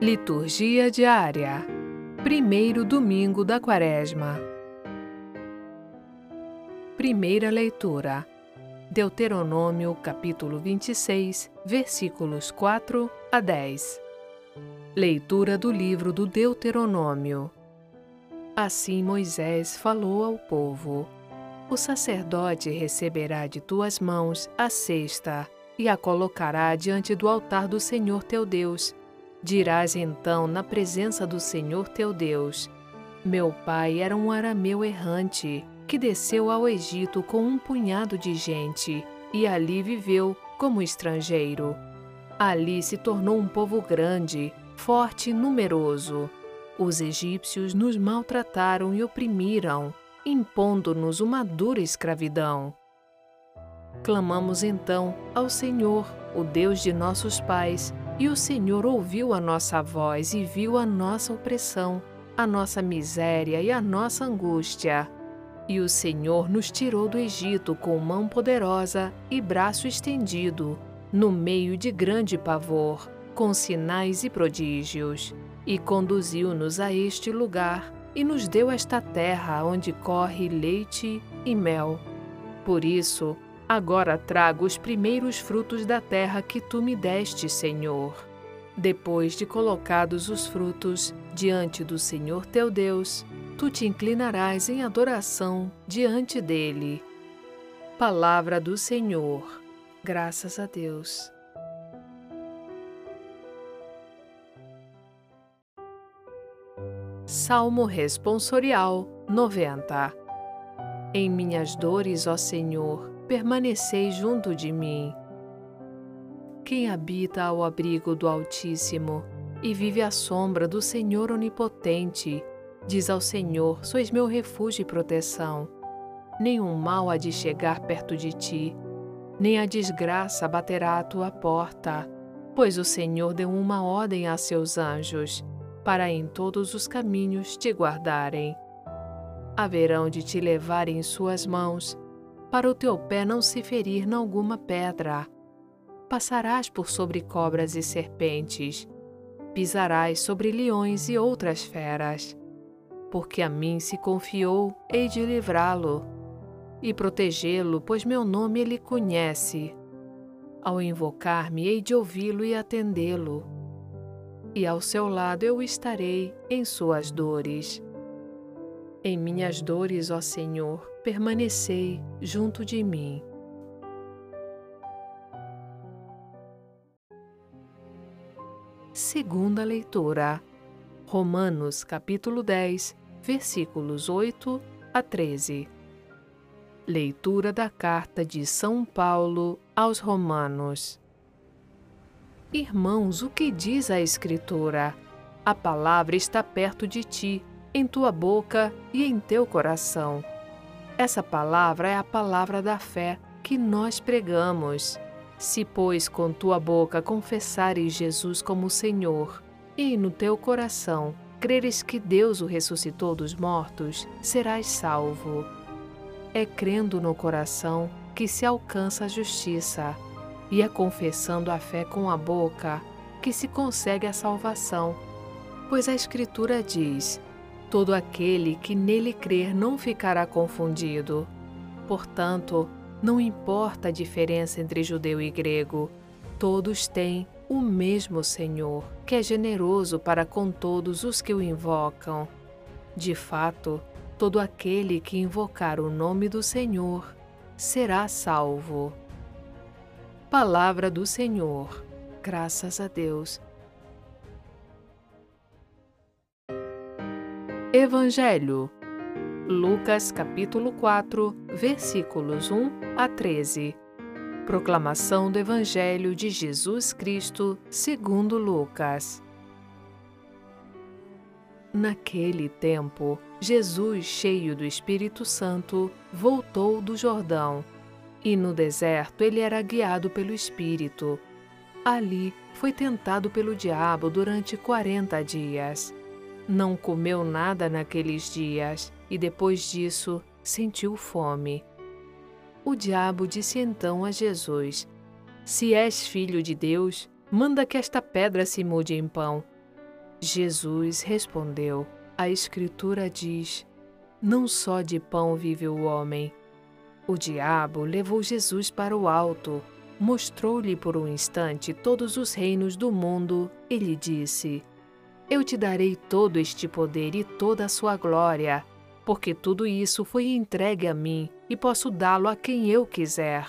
Liturgia diária. Primeiro domingo da Quaresma. Primeira leitura. Deuteronômio, capítulo 26, versículos 4 a 10. Leitura do livro do Deuteronômio. Assim Moisés falou ao povo: O sacerdote receberá de tuas mãos a cesta e a colocará diante do altar do Senhor teu Deus Dirás então na presença do Senhor teu Deus: Meu pai era um arameu errante que desceu ao Egito com um punhado de gente e ali viveu como estrangeiro. Ali se tornou um povo grande, forte e numeroso. Os egípcios nos maltrataram e oprimiram, impondo-nos uma dura escravidão. Clamamos então ao Senhor, o Deus de nossos pais, e o Senhor ouviu a nossa voz e viu a nossa opressão, a nossa miséria e a nossa angústia. E o Senhor nos tirou do Egito com mão poderosa e braço estendido, no meio de grande pavor, com sinais e prodígios, e conduziu-nos a este lugar e nos deu esta terra onde corre leite e mel. Por isso, Agora trago os primeiros frutos da terra que tu me deste, Senhor. Depois de colocados os frutos diante do Senhor teu Deus, tu te inclinarás em adoração diante dele. Palavra do Senhor. Graças a Deus. Salmo Responsorial 90 Em minhas dores, ó Senhor, permanecei junto de mim. Quem habita ao abrigo do Altíssimo e vive à sombra do Senhor Onipotente, diz ao Senhor: Sois meu refúgio e proteção. Nenhum mal há de chegar perto de ti, nem a desgraça baterá à tua porta, pois o Senhor deu uma ordem a seus anjos, para em todos os caminhos te guardarem. Haverão de te levar em suas mãos para o teu pé não se ferir nalguma pedra. Passarás por sobre cobras e serpentes, pisarás sobre leões e outras feras. Porque a mim se confiou, hei de livrá-lo e protegê-lo, pois meu nome ele conhece. Ao invocar-me, hei de ouvi-lo e atendê-lo. E ao seu lado eu estarei em suas dores. Em minhas dores, ó Senhor, permanecei junto de mim. Segunda leitura. Romanos capítulo 10, versículos 8 a 13. Leitura da carta de São Paulo aos Romanos. Irmãos, o que diz a Escritura? A palavra está perto de ti em tua boca e em teu coração. Essa palavra é a palavra da fé que nós pregamos. Se, pois, com tua boca confessares Jesus como Senhor e no teu coração creres que Deus o ressuscitou dos mortos, serás salvo. É crendo no coração que se alcança a justiça, e é confessando a fé com a boca que se consegue a salvação. Pois a Escritura diz: Todo aquele que nele crer não ficará confundido. Portanto, não importa a diferença entre judeu e grego, todos têm o mesmo Senhor, que é generoso para com todos os que o invocam. De fato, todo aquele que invocar o nome do Senhor será salvo. Palavra do Senhor. Graças a Deus. Evangelho. Lucas capítulo 4, versículos 1 a 13. Proclamação do Evangelho de Jesus Cristo, segundo Lucas. Naquele tempo, Jesus, cheio do Espírito Santo, voltou do Jordão, e no deserto ele era guiado pelo Espírito. Ali foi tentado pelo diabo durante quarenta dias. Não comeu nada naqueles dias e depois disso sentiu fome. O diabo disse então a Jesus: Se és filho de Deus, manda que esta pedra se mude em pão. Jesus respondeu: A Escritura diz: Não só de pão vive o homem. O diabo levou Jesus para o alto, mostrou-lhe por um instante todos os reinos do mundo e lhe disse: Eu te darei todo este poder e toda a sua glória, porque tudo isso foi entregue a mim e posso dá-lo a quem eu quiser.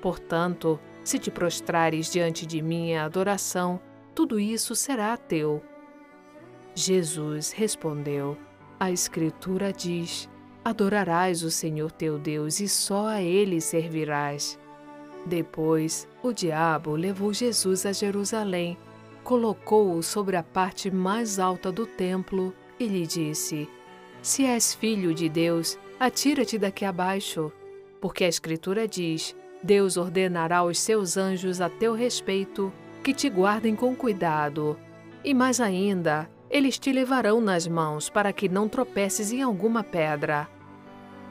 Portanto, se te prostrares diante de minha adoração, tudo isso será teu. Jesus respondeu: A Escritura diz: Adorarás o Senhor teu Deus e só a ele servirás. Depois, o diabo levou Jesus a Jerusalém, colocou-o sobre a parte mais alta do templo e lhe disse: Se és filho de Deus, atira-te daqui abaixo, porque a Escritura diz: Deus ordenará aos seus anjos a teu respeito que te guardem com cuidado. E mais ainda, eles te levarão nas mãos para que não tropeces em alguma pedra.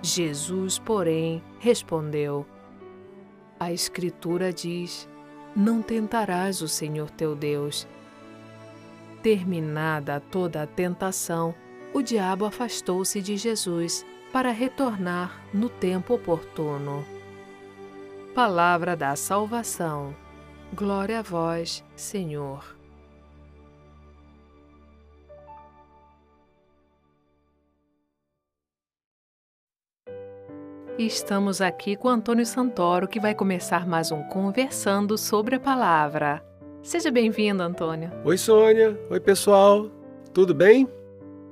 Jesus, porém, respondeu: A Escritura diz: Não tentarás o Senhor teu Deus. Terminada toda a tentação, o diabo afastou-se de Jesus para retornar no tempo oportuno. Palavra da salvação. Glória a vós, Senhor. Estamos aqui com Antônio Santoro, que vai começar mais um Conversando sobre a Palavra. Seja bem-vindo, Antônio. Oi, Sônia. Oi, pessoal. Tudo bem?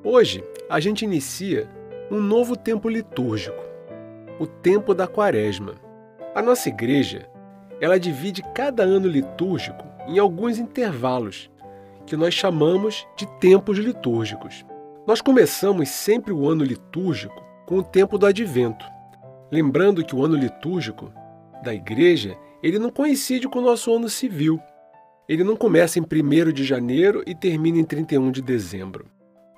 Hoje a gente inicia um novo tempo litúrgico, o tempo da Quaresma. A nossa igreja, ela divide cada ano litúrgico em alguns intervalos, que nós chamamos de tempos litúrgicos. Nós começamos sempre o ano litúrgico com o tempo do Advento Lembrando que o ano litúrgico da igreja, ele não coincide com o nosso ano civil. Ele não começa em 1 de janeiro e termina em 31 de dezembro.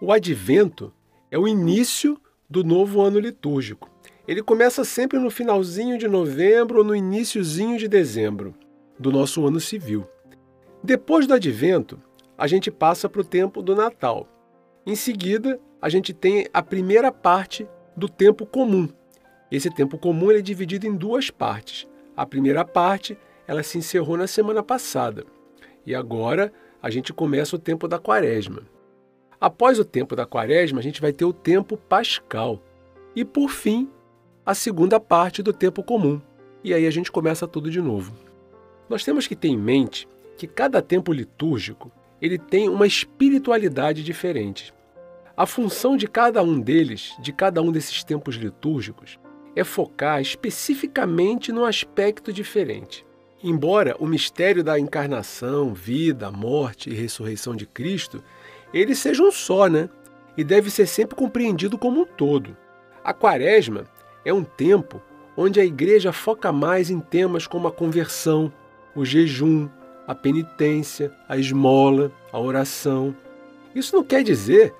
O advento é o início do novo ano litúrgico. Ele começa sempre no finalzinho de novembro ou no iníciozinho de dezembro do nosso ano civil. Depois do advento, a gente passa para o tempo do Natal. Em seguida, a gente tem a primeira parte do tempo comum, esse tempo comum é dividido em duas partes. A primeira parte ela se encerrou na semana passada e agora a gente começa o tempo da quaresma. Após o tempo da quaresma, a gente vai ter o tempo pascal e, por fim, a segunda parte do tempo comum. E aí a gente começa tudo de novo. Nós temos que ter em mente que cada tempo litúrgico ele tem uma espiritualidade diferente. A função de cada um deles, de cada um desses tempos litúrgicos, é focar especificamente num aspecto diferente. Embora o mistério da encarnação, vida, morte e ressurreição de Cristo, eles sejam só, né? E deve ser sempre compreendido como um todo. A quaresma é um tempo onde a igreja foca mais em temas como a conversão, o jejum, a penitência, a esmola, a oração. Isso não quer dizer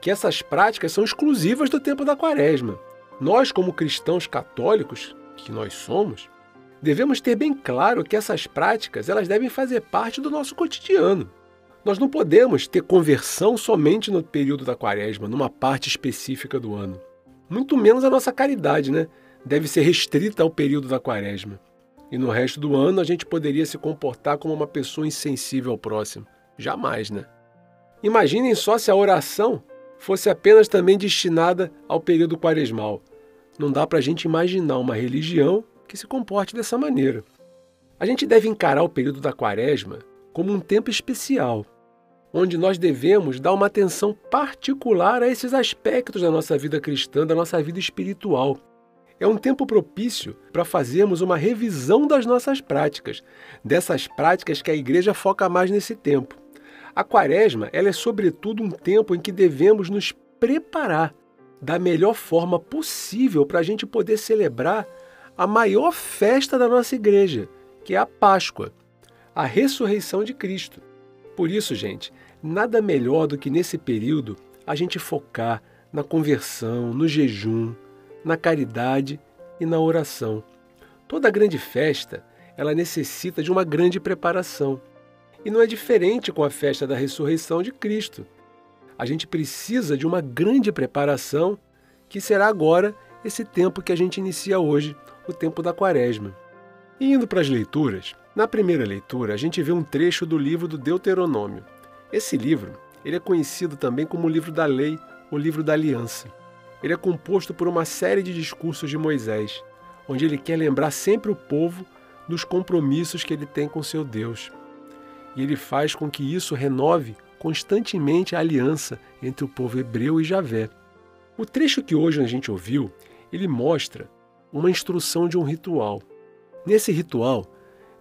que essas práticas são exclusivas do tempo da quaresma. Nós, como cristãos católicos, que nós somos, devemos ter bem claro que essas práticas elas devem fazer parte do nosso cotidiano. Nós não podemos ter conversão somente no período da quaresma, numa parte específica do ano. Muito menos a nossa caridade, né? Deve ser restrita ao período da quaresma. E no resto do ano a gente poderia se comportar como uma pessoa insensível ao próximo. Jamais, né? Imaginem só se a oração fosse apenas também destinada ao período quaresmal. Não dá para a gente imaginar uma religião que se comporte dessa maneira. A gente deve encarar o período da quaresma como um tempo especial, onde nós devemos dar uma atenção particular a esses aspectos da nossa vida cristã, da nossa vida espiritual. É um tempo propício para fazermos uma revisão das nossas práticas, dessas práticas que a igreja foca mais nesse tempo. A quaresma ela é, sobretudo, um tempo em que devemos nos preparar da melhor forma possível para a gente poder celebrar a maior festa da nossa igreja, que é a Páscoa, a ressurreição de Cristo. Por isso, gente, nada melhor do que nesse período a gente focar na conversão, no jejum, na caridade e na oração. Toda grande festa, ela necessita de uma grande preparação. E não é diferente com a festa da ressurreição de Cristo. A gente precisa de uma grande preparação, que será agora esse tempo que a gente inicia hoje, o tempo da Quaresma. E indo para as leituras, na primeira leitura a gente vê um trecho do livro do Deuteronômio. Esse livro ele é conhecido também como o livro da lei, o livro da aliança. Ele é composto por uma série de discursos de Moisés, onde ele quer lembrar sempre o povo dos compromissos que ele tem com seu Deus. E ele faz com que isso renove constantemente a aliança entre o povo hebreu e Javé. O trecho que hoje a gente ouviu, ele mostra uma instrução de um ritual. Nesse ritual,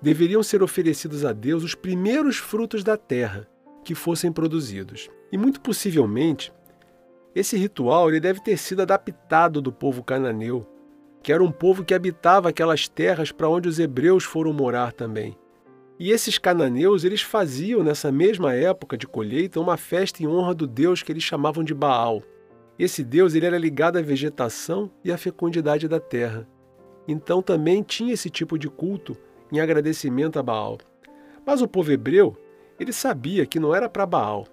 deveriam ser oferecidos a Deus os primeiros frutos da terra que fossem produzidos. E muito possivelmente, esse ritual ele deve ter sido adaptado do povo cananeu, que era um povo que habitava aquelas terras para onde os hebreus foram morar também. E esses cananeus, eles faziam nessa mesma época de colheita uma festa em honra do deus que eles chamavam de Baal. Esse deus ele era ligado à vegetação e à fecundidade da terra. Então também tinha esse tipo de culto em agradecimento a Baal. Mas o povo hebreu, ele sabia que não era para Baal,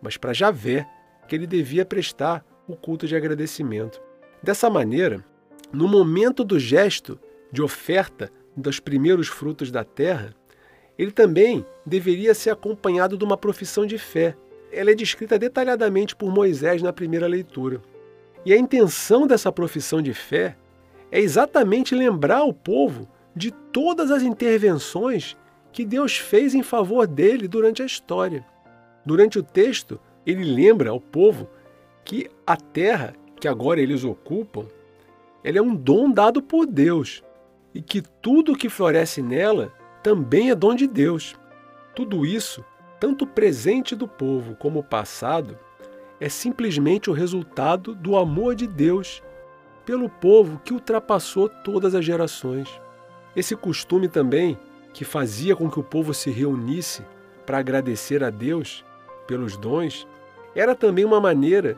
mas para Javé que ele devia prestar o culto de agradecimento. Dessa maneira, no momento do gesto de oferta dos primeiros frutos da terra, ele também deveria ser acompanhado de uma profissão de fé, ela é descrita detalhadamente por Moisés na primeira leitura. E a intenção dessa profissão de fé é exatamente lembrar o povo de todas as intervenções que Deus fez em favor dele durante a história. Durante o texto, ele lembra ao povo que a terra que agora eles ocupam, ela é um dom dado por Deus e que tudo que floresce nela também é dom de Deus. Tudo isso tanto presente do povo como passado, é simplesmente o resultado do amor de Deus pelo povo que ultrapassou todas as gerações. Esse costume também, que fazia com que o povo se reunisse para agradecer a Deus pelos dons, era também uma maneira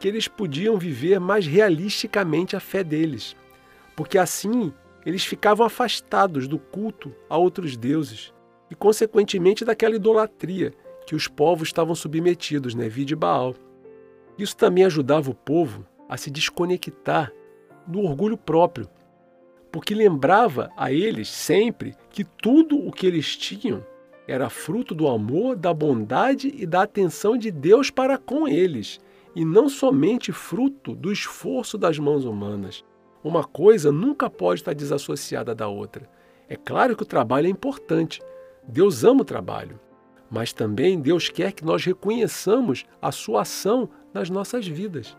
que eles podiam viver mais realisticamente a fé deles, porque assim eles ficavam afastados do culto a outros deuses e, consequentemente, daquela idolatria que os povos estavam submetidos, né? Vide Baal. Isso também ajudava o povo a se desconectar do orgulho próprio, porque lembrava a eles sempre que tudo o que eles tinham era fruto do amor, da bondade e da atenção de Deus para com eles, e não somente fruto do esforço das mãos humanas. Uma coisa nunca pode estar desassociada da outra. É claro que o trabalho é importante, Deus ama o trabalho, mas também Deus quer que nós reconheçamos a sua ação nas nossas vidas.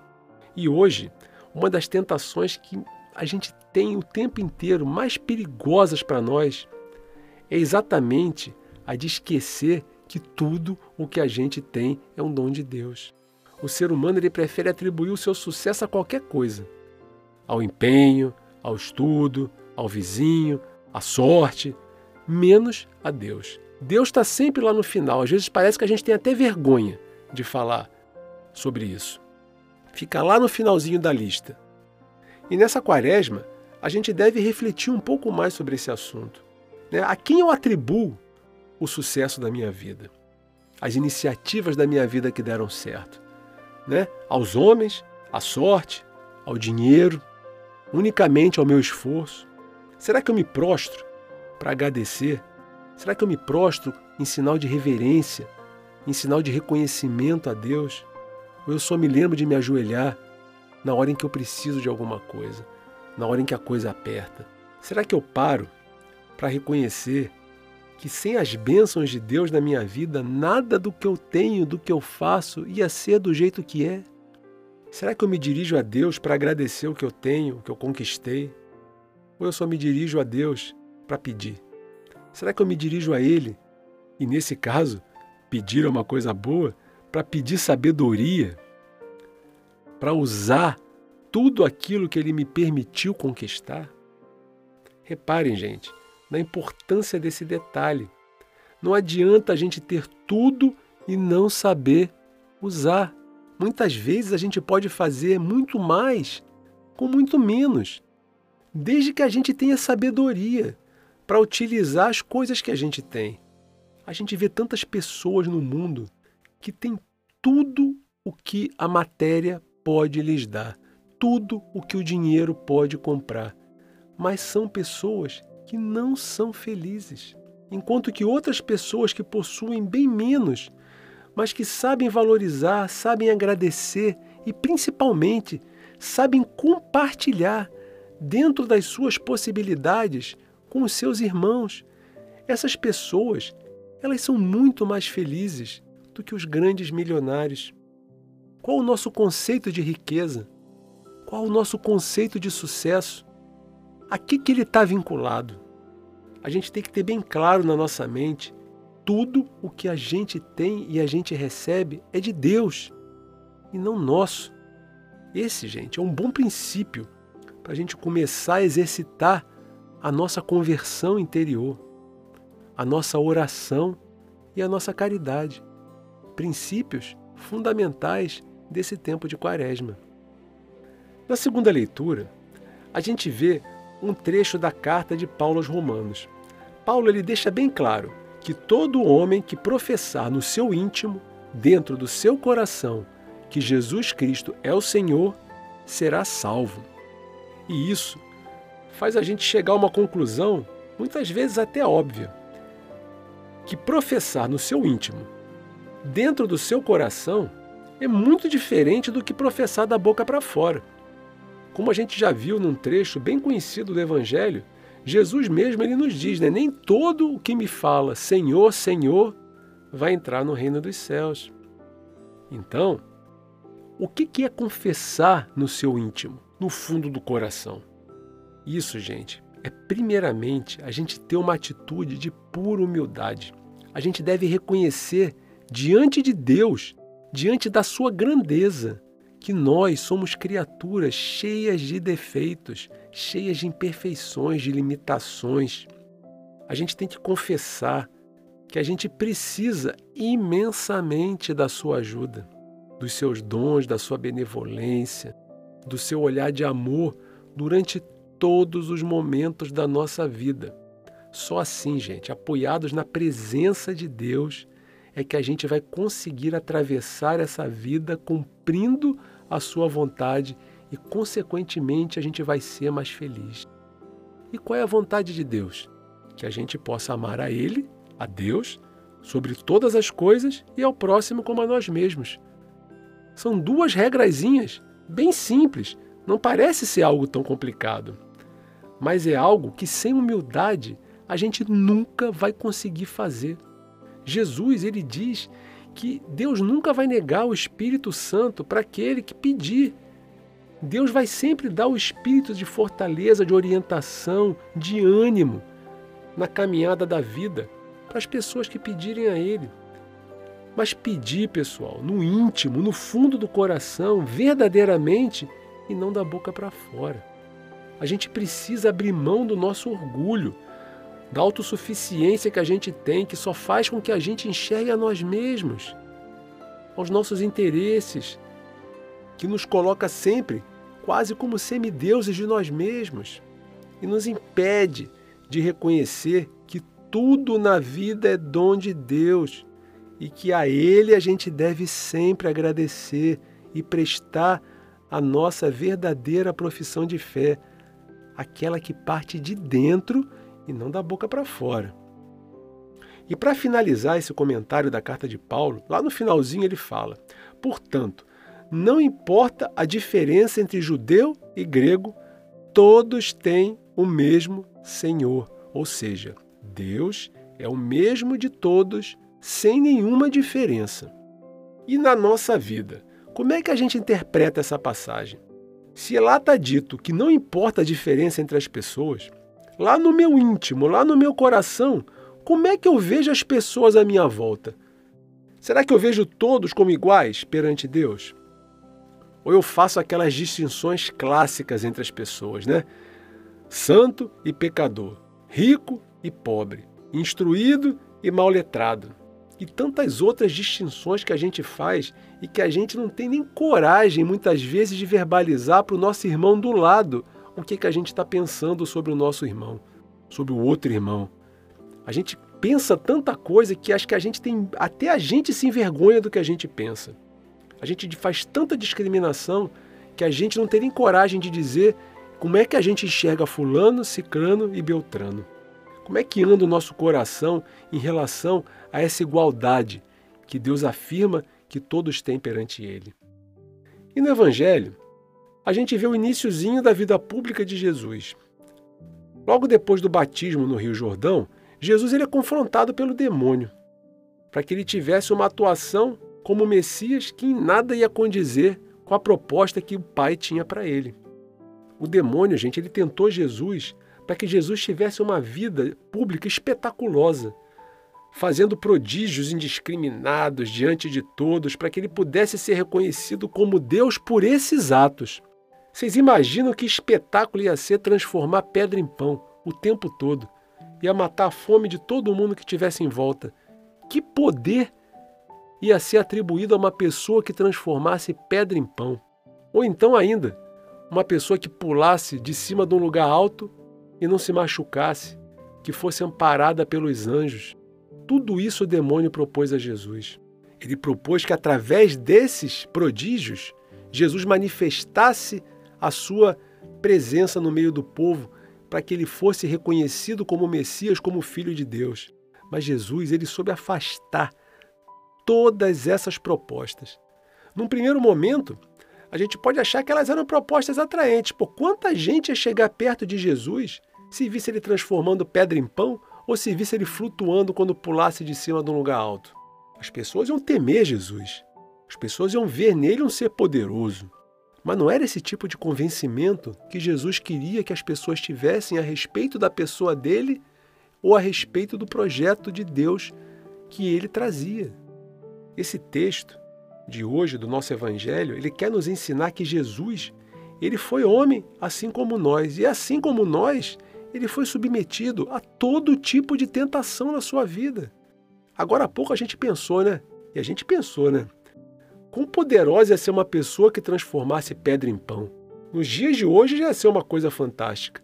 E hoje, uma das tentações que a gente tem o tempo inteiro mais perigosas para nós é exatamente a de esquecer que tudo o que a gente tem é um dom de Deus. O ser humano ele prefere atribuir o seu sucesso a qualquer coisa, ao empenho, ao estudo, ao vizinho, à sorte, menos a Deus. Deus está sempre lá no final. Às vezes parece que a gente tem até vergonha de falar sobre isso. Fica lá no finalzinho da lista. E nessa quaresma, a gente deve refletir um pouco mais sobre esse assunto. Né? A quem eu atribuo o sucesso da minha vida? As iniciativas da minha vida que deram certo? Né? Aos homens, à sorte, ao dinheiro, unicamente ao meu esforço? Será que eu me prostro para agradecer? Será que eu me prostro em sinal de reverência, em sinal de reconhecimento a Deus? Ou eu só me lembro de me ajoelhar na hora em que eu preciso de alguma coisa, na hora em que a coisa aperta? Será que eu paro para reconhecer que sem as bênçãos de Deus na minha vida, nada do que eu tenho, do que eu faço, ia ser do jeito que é? Será que eu me dirijo a Deus para agradecer o que eu tenho, o que eu conquistei? Ou eu só me dirijo a Deus para pedir? Será que eu me dirijo a Ele e, nesse caso, pedir é uma coisa boa para pedir sabedoria, para usar tudo aquilo que Ele me permitiu conquistar? Reparem, gente, na importância desse detalhe. Não adianta a gente ter tudo e não saber usar. Muitas vezes a gente pode fazer muito mais com muito menos, desde que a gente tenha sabedoria para utilizar as coisas que a gente tem. A gente vê tantas pessoas no mundo que têm tudo o que a matéria pode lhes dar, tudo o que o dinheiro pode comprar, mas são pessoas que não são felizes, enquanto que outras pessoas que possuem bem menos, mas que sabem valorizar, sabem agradecer e principalmente sabem compartilhar dentro das suas possibilidades com os seus irmãos. Essas pessoas, elas são muito mais felizes do que os grandes milionários. Qual o nosso conceito de riqueza? Qual o nosso conceito de sucesso? A que, que ele está vinculado? A gente tem que ter bem claro na nossa mente: tudo o que a gente tem e a gente recebe é de Deus e não nosso. Esse, gente, é um bom princípio para a gente começar a exercitar a nossa conversão interior, a nossa oração e a nossa caridade. Princípios fundamentais desse tempo de Quaresma. Na segunda leitura, a gente vê um trecho da carta de Paulo aos Romanos. Paulo ele deixa bem claro que todo homem que professar no seu íntimo, dentro do seu coração, que Jesus Cristo é o Senhor, será salvo. E isso faz a gente chegar a uma conclusão, muitas vezes até óbvia, que professar no seu íntimo, dentro do seu coração, é muito diferente do que professar da boca para fora. Como a gente já viu num trecho bem conhecido do Evangelho, Jesus mesmo ele nos diz, né? nem todo o que me fala Senhor, Senhor vai entrar no reino dos céus. Então, o que é confessar no seu íntimo? no fundo do coração. Isso, gente, é primeiramente a gente ter uma atitude de pura humildade. A gente deve reconhecer diante de Deus, diante da sua grandeza, que nós somos criaturas cheias de defeitos, cheias de imperfeições, de limitações. A gente tem que confessar que a gente precisa imensamente da sua ajuda, dos seus dons, da sua benevolência, do seu olhar de amor durante todos os momentos da nossa vida. Só assim, gente, apoiados na presença de Deus, é que a gente vai conseguir atravessar essa vida cumprindo a sua vontade e, consequentemente, a gente vai ser mais feliz. E qual é a vontade de Deus? Que a gente possa amar a Ele, a Deus, sobre todas as coisas e ao próximo como a nós mesmos. São duas regrazinhas bem simples, não parece ser algo tão complicado. Mas é algo que sem humildade a gente nunca vai conseguir fazer. Jesus, ele diz que Deus nunca vai negar o Espírito Santo para aquele que pedir. Deus vai sempre dar o espírito de fortaleza, de orientação, de ânimo na caminhada da vida para as pessoas que pedirem a Ele. Mas pedir, pessoal, no íntimo, no fundo do coração, verdadeiramente e não da boca para fora. A gente precisa abrir mão do nosso orgulho, da autossuficiência que a gente tem, que só faz com que a gente enxergue a nós mesmos, aos nossos interesses, que nos coloca sempre quase como semideuses de nós mesmos e nos impede de reconhecer que tudo na vida é dom de Deus e que a Ele a gente deve sempre agradecer e prestar a nossa verdadeira profissão de fé, aquela que parte de dentro e não da boca para fora. E para finalizar esse comentário da carta de Paulo, lá no finalzinho ele fala: portanto, não importa a diferença entre judeu e grego, todos têm o mesmo Senhor, ou seja, Deus é o mesmo de todos sem nenhuma diferença. E na nossa vida, como é que a gente interpreta essa passagem? Se lá está dito que não importa a diferença entre as pessoas, lá no meu íntimo, lá no meu coração, como é que eu vejo as pessoas à minha volta? Será que eu vejo todos como iguais perante Deus? Ou eu faço aquelas distinções clássicas entre as pessoas, né? Santo e pecador, rico e pobre, instruído e mal letrado e tantas outras distinções que a gente faz e que a gente não tem nem coragem, muitas vezes, de verbalizar para o nosso irmão do lado o que, que a gente está pensando sobre o nosso irmão, sobre o outro irmão. A gente pensa tanta coisa que acho que a gente tem. Até a gente se envergonha do que a gente pensa. A gente faz tanta discriminação que a gente não tem nem coragem de dizer como é que a gente enxerga Fulano, Cicrano e Beltrano. Como é que anda o nosso coração em relação a essa igualdade que Deus afirma que todos têm perante Ele? E no Evangelho, a gente vê o iníciozinho da vida pública de Jesus. Logo depois do batismo no Rio Jordão, Jesus ele é confrontado pelo demônio, para que ele tivesse uma atuação como Messias que em nada ia condizer com a proposta que o Pai tinha para ele. O demônio, gente, ele tentou Jesus para que Jesus tivesse uma vida pública espetaculosa, fazendo prodígios indiscriminados diante de todos, para que ele pudesse ser reconhecido como Deus por esses atos. Vocês imaginam que espetáculo ia ser transformar pedra em pão o tempo todo? Ia matar a fome de todo mundo que tivesse em volta. Que poder ia ser atribuído a uma pessoa que transformasse pedra em pão? Ou então ainda, uma pessoa que pulasse de cima de um lugar alto e não se machucasse, que fosse amparada pelos anjos. Tudo isso o demônio propôs a Jesus. Ele propôs que através desses prodígios, Jesus manifestasse a sua presença no meio do povo para que ele fosse reconhecido como Messias, como Filho de Deus. Mas Jesus, ele soube afastar todas essas propostas. Num primeiro momento, a gente pode achar que elas eram propostas atraentes. Por quanta gente ia chegar perto de Jesus se visse ele transformando pedra em pão ou se visse ele flutuando quando pulasse de cima de um lugar alto? As pessoas iam temer Jesus. As pessoas iam ver nele um ser poderoso. Mas não era esse tipo de convencimento que Jesus queria que as pessoas tivessem a respeito da pessoa dele ou a respeito do projeto de Deus que ele trazia. Esse texto de hoje do nosso evangelho, ele quer nos ensinar que Jesus, ele foi homem assim como nós, e assim como nós, ele foi submetido a todo tipo de tentação na sua vida. Agora há pouco a gente pensou, né? E a gente pensou, né? Quão poderosa ia ser uma pessoa que transformasse pedra em pão? Nos dias de hoje já ia ser uma coisa fantástica.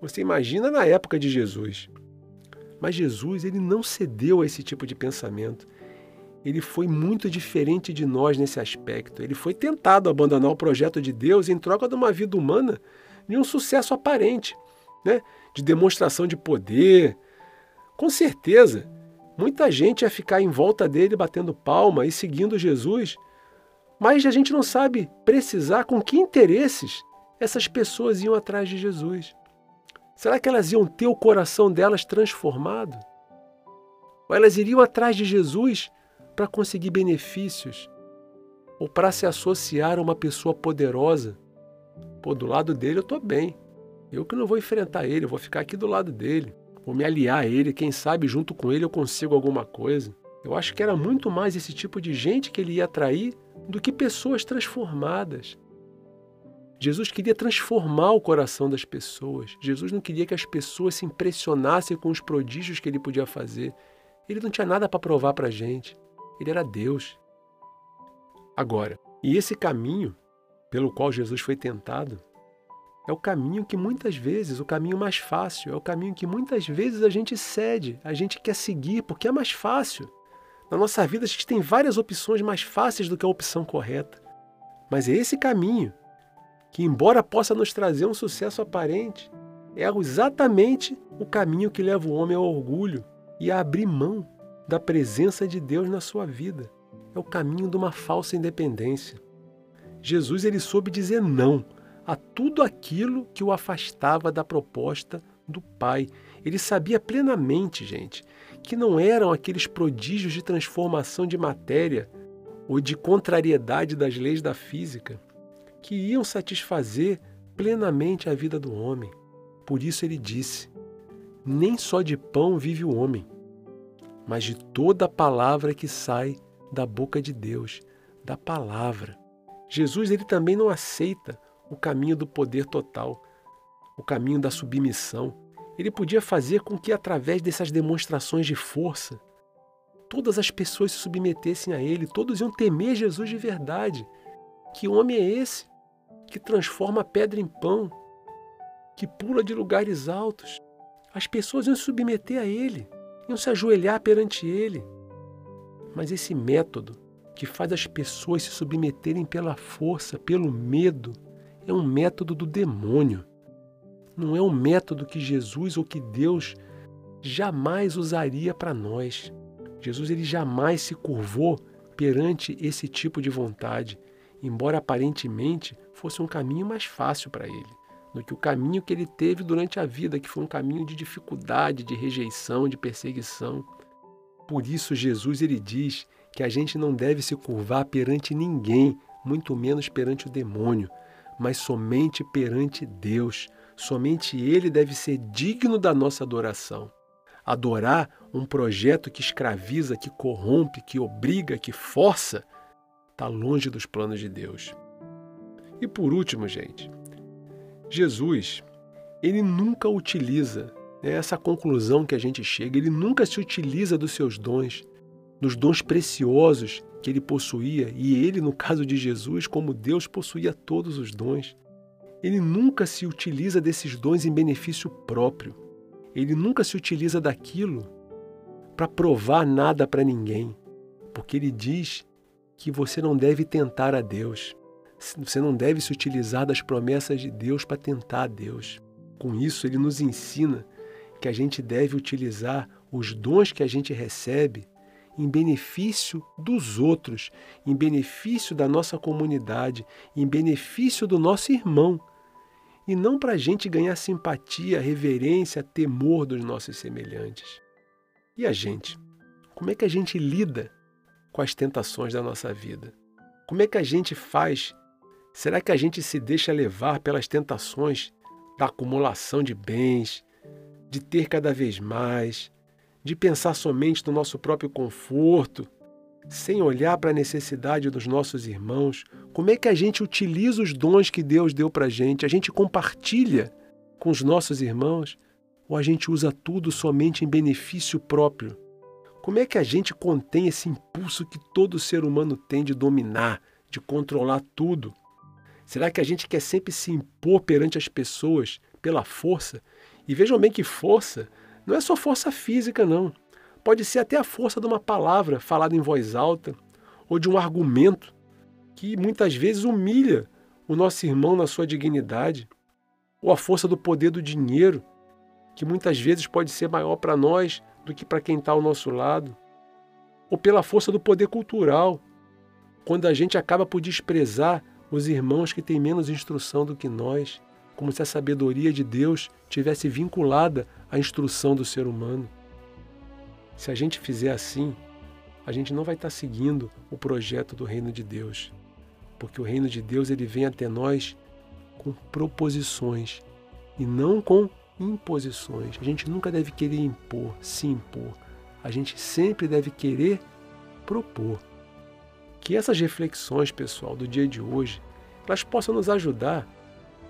Você imagina na época de Jesus. Mas Jesus ele não cedeu a esse tipo de pensamento. Ele foi muito diferente de nós nesse aspecto. Ele foi tentado abandonar o projeto de Deus em troca de uma vida humana de um sucesso aparente, né? de demonstração de poder. Com certeza, Muita gente ia ficar em volta dele batendo palma e seguindo Jesus, mas a gente não sabe precisar com que interesses essas pessoas iam atrás de Jesus. Será que elas iam ter o coração delas transformado? Ou elas iriam atrás de Jesus para conseguir benefícios? Ou para se associar a uma pessoa poderosa? Pô, do lado dele eu estou bem. Eu que não vou enfrentar ele, eu vou ficar aqui do lado dele vou me aliar a ele, quem sabe junto com ele eu consigo alguma coisa. Eu acho que era muito mais esse tipo de gente que ele ia atrair do que pessoas transformadas. Jesus queria transformar o coração das pessoas. Jesus não queria que as pessoas se impressionassem com os prodígios que ele podia fazer. Ele não tinha nada para provar para a gente. Ele era Deus. Agora, e esse caminho pelo qual Jesus foi tentado é o caminho que muitas vezes, o caminho mais fácil, é o caminho que muitas vezes a gente cede, a gente quer seguir porque é mais fácil. Na nossa vida a gente tem várias opções mais fáceis do que a opção correta. Mas é esse caminho que, embora possa nos trazer um sucesso aparente, é exatamente o caminho que leva o homem ao orgulho e a abrir mão da presença de Deus na sua vida. É o caminho de uma falsa independência. Jesus ele soube dizer não a tudo aquilo que o afastava da proposta do Pai. Ele sabia plenamente, gente, que não eram aqueles prodígios de transformação de matéria ou de contrariedade das leis da física que iam satisfazer plenamente a vida do homem. Por isso ele disse: Nem só de pão vive o homem, mas de toda a palavra que sai da boca de Deus, da palavra. Jesus ele também não aceita o caminho do poder total, o caminho da submissão. Ele podia fazer com que, através dessas demonstrações de força, todas as pessoas se submetessem a ele, todos iam temer Jesus de verdade. Que homem é esse que transforma pedra em pão, que pula de lugares altos? As pessoas iam se submeter a ele. Iam se ajoelhar perante ele. Mas esse método que faz as pessoas se submeterem pela força, pelo medo, é um método do demônio. Não é um método que Jesus ou que Deus jamais usaria para nós. Jesus ele jamais se curvou perante esse tipo de vontade, embora aparentemente fosse um caminho mais fácil para ele do que o caminho que ele teve durante a vida, que foi um caminho de dificuldade, de rejeição, de perseguição. Por isso Jesus ele diz que a gente não deve se curvar perante ninguém, muito menos perante o demônio, mas somente perante Deus. Somente ele deve ser digno da nossa adoração. Adorar um projeto que escraviza, que corrompe, que obriga, que força, está longe dos planos de Deus. E por último, gente, Jesus, ele nunca utiliza né, essa conclusão que a gente chega, ele nunca se utiliza dos seus dons, dos dons preciosos que ele possuía, e ele, no caso de Jesus, como Deus, possuía todos os dons. Ele nunca se utiliza desses dons em benefício próprio. Ele nunca se utiliza daquilo para provar nada para ninguém, porque ele diz que você não deve tentar a Deus. Você não deve se utilizar das promessas de Deus para tentar Deus. Com isso, ele nos ensina que a gente deve utilizar os dons que a gente recebe em benefício dos outros, em benefício da nossa comunidade, em benefício do nosso irmão, e não para a gente ganhar simpatia, reverência, temor dos nossos semelhantes. E a gente? Como é que a gente lida com as tentações da nossa vida? Como é que a gente faz Será que a gente se deixa levar pelas tentações da acumulação de bens, de ter cada vez mais, de pensar somente no nosso próprio conforto, sem olhar para a necessidade dos nossos irmãos? Como é que a gente utiliza os dons que Deus deu para a gente? A gente compartilha com os nossos irmãos ou a gente usa tudo somente em benefício próprio? Como é que a gente contém esse impulso que todo ser humano tem de dominar, de controlar tudo? Será que a gente quer sempre se impor perante as pessoas pela força? E vejam bem que força não é só força física, não. Pode ser até a força de uma palavra falada em voz alta ou de um argumento que muitas vezes humilha o nosso irmão na sua dignidade, ou a força do poder do dinheiro, que muitas vezes pode ser maior para nós do que para quem está ao nosso lado, ou pela força do poder cultural, quando a gente acaba por desprezar os irmãos que têm menos instrução do que nós, como se a sabedoria de Deus tivesse vinculada à instrução do ser humano. Se a gente fizer assim, a gente não vai estar seguindo o projeto do reino de Deus, porque o reino de Deus ele vem até nós com proposições e não com imposições. A gente nunca deve querer impor, se impor. A gente sempre deve querer propor que essas reflexões, pessoal, do dia de hoje, elas possam nos ajudar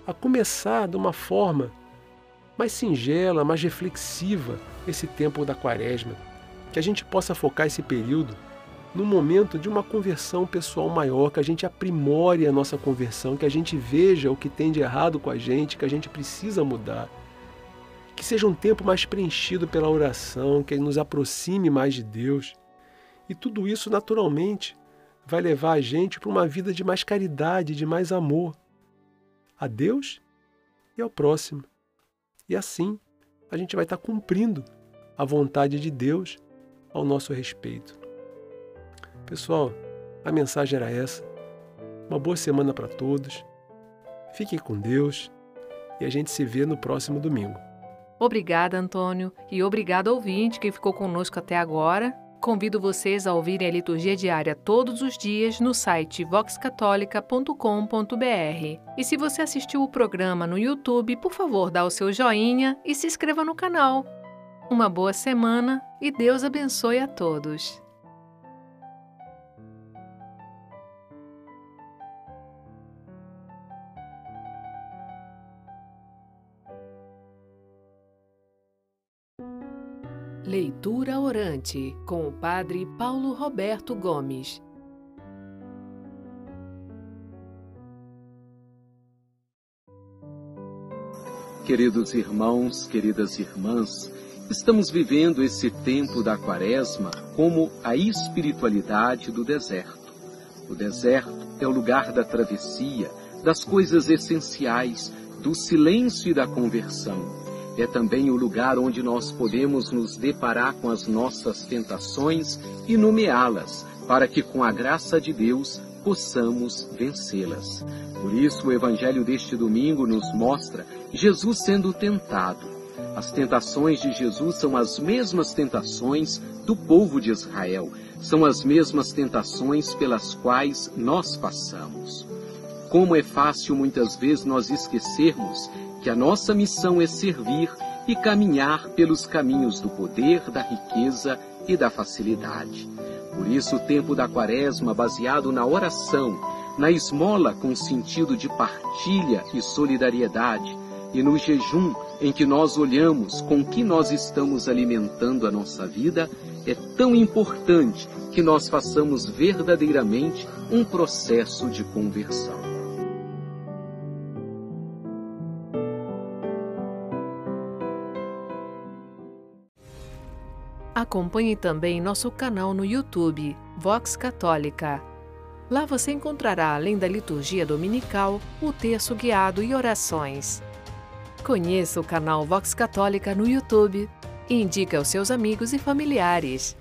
a começar de uma forma mais singela, mais reflexiva esse tempo da quaresma, que a gente possa focar esse período no momento de uma conversão pessoal maior, que a gente aprimore a nossa conversão, que a gente veja o que tem de errado com a gente, que a gente precisa mudar. Que seja um tempo mais preenchido pela oração, que nos aproxime mais de Deus. E tudo isso naturalmente vai levar a gente para uma vida de mais caridade, de mais amor a Deus e ao próximo. E assim a gente vai estar cumprindo a vontade de Deus ao nosso respeito. Pessoal, a mensagem era essa. Uma boa semana para todos. Fiquem com Deus e a gente se vê no próximo domingo. Obrigada, Antônio, e obrigado ouvinte que ficou conosco até agora Convido vocês a ouvirem a liturgia diária todos os dias no site voxcatólica.com.br. E se você assistiu o programa no YouTube, por favor, dá o seu joinha e se inscreva no canal. Uma boa semana e Deus abençoe a todos. Leitura Orante, com o Padre Paulo Roberto Gomes. Queridos irmãos, queridas irmãs, Estamos vivendo esse tempo da quaresma como a espiritualidade do deserto. O deserto é o lugar da travessia, das coisas essenciais, do silêncio e da conversão. É também o lugar onde nós podemos nos deparar com as nossas tentações e nomeá-las, para que, com a graça de Deus, possamos vencê-las. Por isso, o Evangelho deste domingo nos mostra Jesus sendo tentado as tentações de Jesus são as mesmas tentações do povo de Israel, são as mesmas tentações pelas quais nós passamos. Como é fácil muitas vezes nós esquecermos que a nossa missão é servir e caminhar pelos caminhos do poder, da riqueza e da facilidade. Por isso, o tempo da quaresma, baseado na oração, na esmola com sentido de partilha e solidariedade, e no jejum em que nós olhamos com que nós estamos alimentando a nossa vida, é tão importante que nós façamos verdadeiramente um processo de conversão. Acompanhe também nosso canal no YouTube, Vox Católica. Lá você encontrará, além da liturgia dominical, o texto guiado e orações. Conheça o canal Vox Católica no YouTube e indique aos seus amigos e familiares.